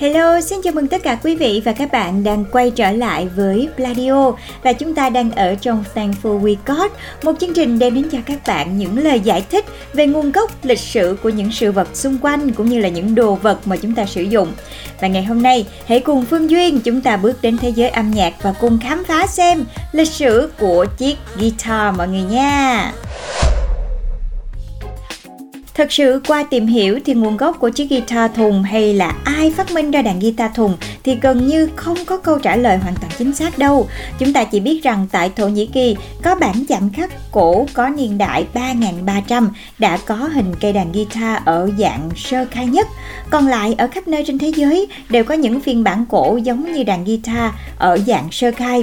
Hello, xin chào mừng tất cả quý vị và các bạn đang quay trở lại với Pladio và chúng ta đang ở trong Thankful We Got, một chương trình đem đến cho các bạn những lời giải thích về nguồn gốc, lịch sử của những sự vật xung quanh cũng như là những đồ vật mà chúng ta sử dụng. Và ngày hôm nay, hãy cùng Phương Duyên chúng ta bước đến thế giới âm nhạc và cùng khám phá xem lịch sử của chiếc guitar mọi người nha. Thật sự, qua tìm hiểu thì nguồn gốc của chiếc guitar thùng hay là ai phát minh ra đàn guitar thùng thì gần như không có câu trả lời hoàn toàn chính xác đâu. Chúng ta chỉ biết rằng tại Thổ Nhĩ Kỳ có bản chạm khắc cổ có niên đại 3300 đã có hình cây đàn guitar ở dạng sơ khai nhất. Còn lại ở khắp nơi trên thế giới đều có những phiên bản cổ giống như đàn guitar ở dạng sơ khai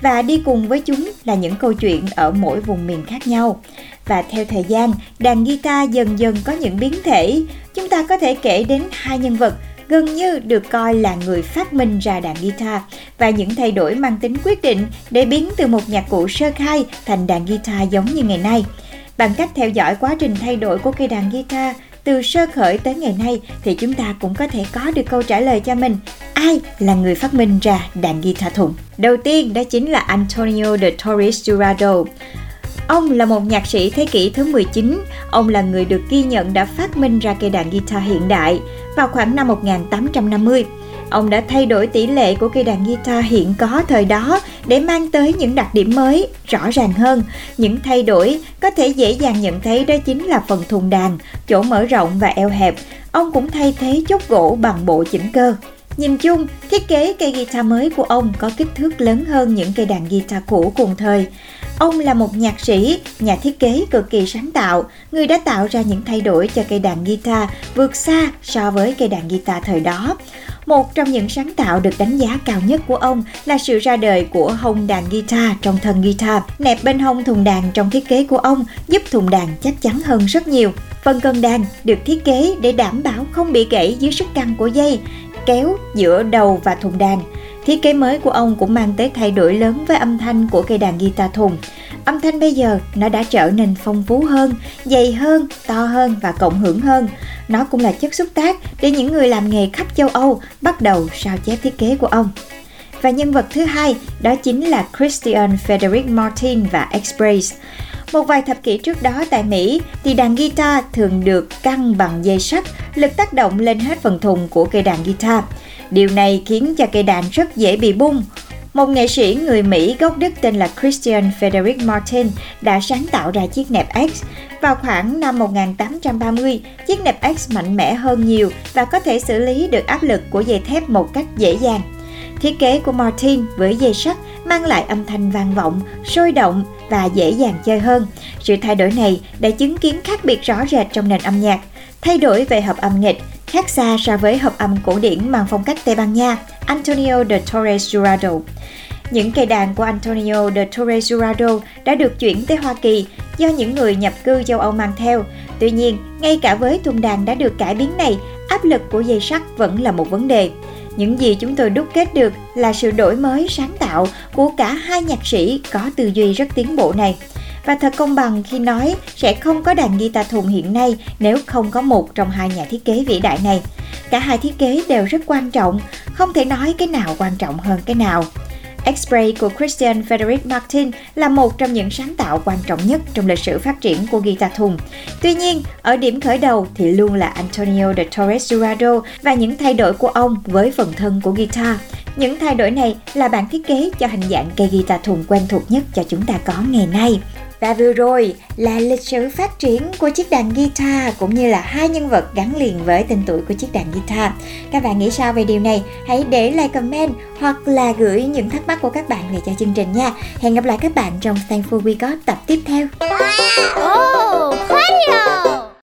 và đi cùng với chúng là những câu chuyện ở mỗi vùng miền khác nhau và theo thời gian, đàn guitar dần dần có những biến thể. Chúng ta có thể kể đến hai nhân vật gần như được coi là người phát minh ra đàn guitar và những thay đổi mang tính quyết định để biến từ một nhạc cụ sơ khai thành đàn guitar giống như ngày nay. Bằng cách theo dõi quá trình thay đổi của cây đàn guitar từ sơ khởi tới ngày nay thì chúng ta cũng có thể có được câu trả lời cho mình, ai là người phát minh ra đàn guitar thùng. Đầu tiên đó chính là Antonio de Torres Jurado. Ông là một nhạc sĩ thế kỷ thứ 19, ông là người được ghi nhận đã phát minh ra cây đàn guitar hiện đại vào khoảng năm 1850. Ông đã thay đổi tỷ lệ của cây đàn guitar hiện có thời đó để mang tới những đặc điểm mới, rõ ràng hơn. Những thay đổi có thể dễ dàng nhận thấy đó chính là phần thùng đàn, chỗ mở rộng và eo hẹp. Ông cũng thay thế chốt gỗ bằng bộ chỉnh cơ. Nhìn chung, thiết kế cây guitar mới của ông có kích thước lớn hơn những cây đàn guitar cũ cùng thời. Ông là một nhạc sĩ, nhà thiết kế cực kỳ sáng tạo, người đã tạo ra những thay đổi cho cây đàn guitar vượt xa so với cây đàn guitar thời đó. Một trong những sáng tạo được đánh giá cao nhất của ông là sự ra đời của hông đàn guitar trong thân guitar. Nẹp bên hông thùng đàn trong thiết kế của ông giúp thùng đàn chắc chắn hơn rất nhiều. Phần cân đàn được thiết kế để đảm bảo không bị gãy dưới sức căng của dây, kéo giữa đầu và thùng đàn. Thiết kế mới của ông cũng mang tới thay đổi lớn với âm thanh của cây đàn guitar thùng. Âm thanh bây giờ nó đã trở nên phong phú hơn, dày hơn, to hơn và cộng hưởng hơn. Nó cũng là chất xúc tác để những người làm nghề khắp châu Âu bắt đầu sao chép thiết kế của ông. Và nhân vật thứ hai đó chính là Christian Frederick Martin và X-Brace. Một vài thập kỷ trước đó tại Mỹ thì đàn guitar thường được căng bằng dây sắt, lực tác động lên hết phần thùng của cây đàn guitar. Điều này khiến cho cây đàn rất dễ bị bung. Một nghệ sĩ người Mỹ gốc Đức tên là Christian Frederick Martin đã sáng tạo ra chiếc nẹp X. Vào khoảng năm 1830, chiếc nẹp X mạnh mẽ hơn nhiều và có thể xử lý được áp lực của dây thép một cách dễ dàng. Thiết kế của Martin với dây sắt mang lại âm thanh vang vọng, sôi động và dễ dàng chơi hơn. Sự thay đổi này đã chứng kiến khác biệt rõ rệt trong nền âm nhạc. Thay đổi về hợp âm nghịch, khác xa so với hợp âm cổ điển mang phong cách Tây Ban Nha, Antonio de Torres Jurado. Những cây đàn của Antonio de Torres Jurado đã được chuyển tới Hoa Kỳ do những người nhập cư châu Âu mang theo. Tuy nhiên, ngay cả với thùng đàn đã được cải biến này, áp lực của dây sắt vẫn là một vấn đề. Những gì chúng tôi đúc kết được là sự đổi mới sáng tạo của cả hai nhạc sĩ có tư duy rất tiến bộ này. Và thật công bằng khi nói sẽ không có đàn guitar thùng hiện nay nếu không có một trong hai nhà thiết kế vĩ đại này. Cả hai thiết kế đều rất quan trọng, không thể nói cái nào quan trọng hơn cái nào. x của Christian Frederick Martin là một trong những sáng tạo quan trọng nhất trong lịch sử phát triển của guitar thùng. Tuy nhiên, ở điểm khởi đầu thì luôn là Antonio de Torres Jurado và những thay đổi của ông với phần thân của guitar. Những thay đổi này là bản thiết kế cho hình dạng cây guitar thùng quen thuộc nhất cho chúng ta có ngày nay. Và vừa rồi là lịch sử phát triển của chiếc đàn guitar cũng như là hai nhân vật gắn liền với tên tuổi của chiếc đàn guitar. Các bạn nghĩ sao về điều này? Hãy để lại comment hoặc là gửi những thắc mắc của các bạn về cho chương trình nha. Hẹn gặp lại các bạn trong Thankful We Got tập tiếp theo. Oh,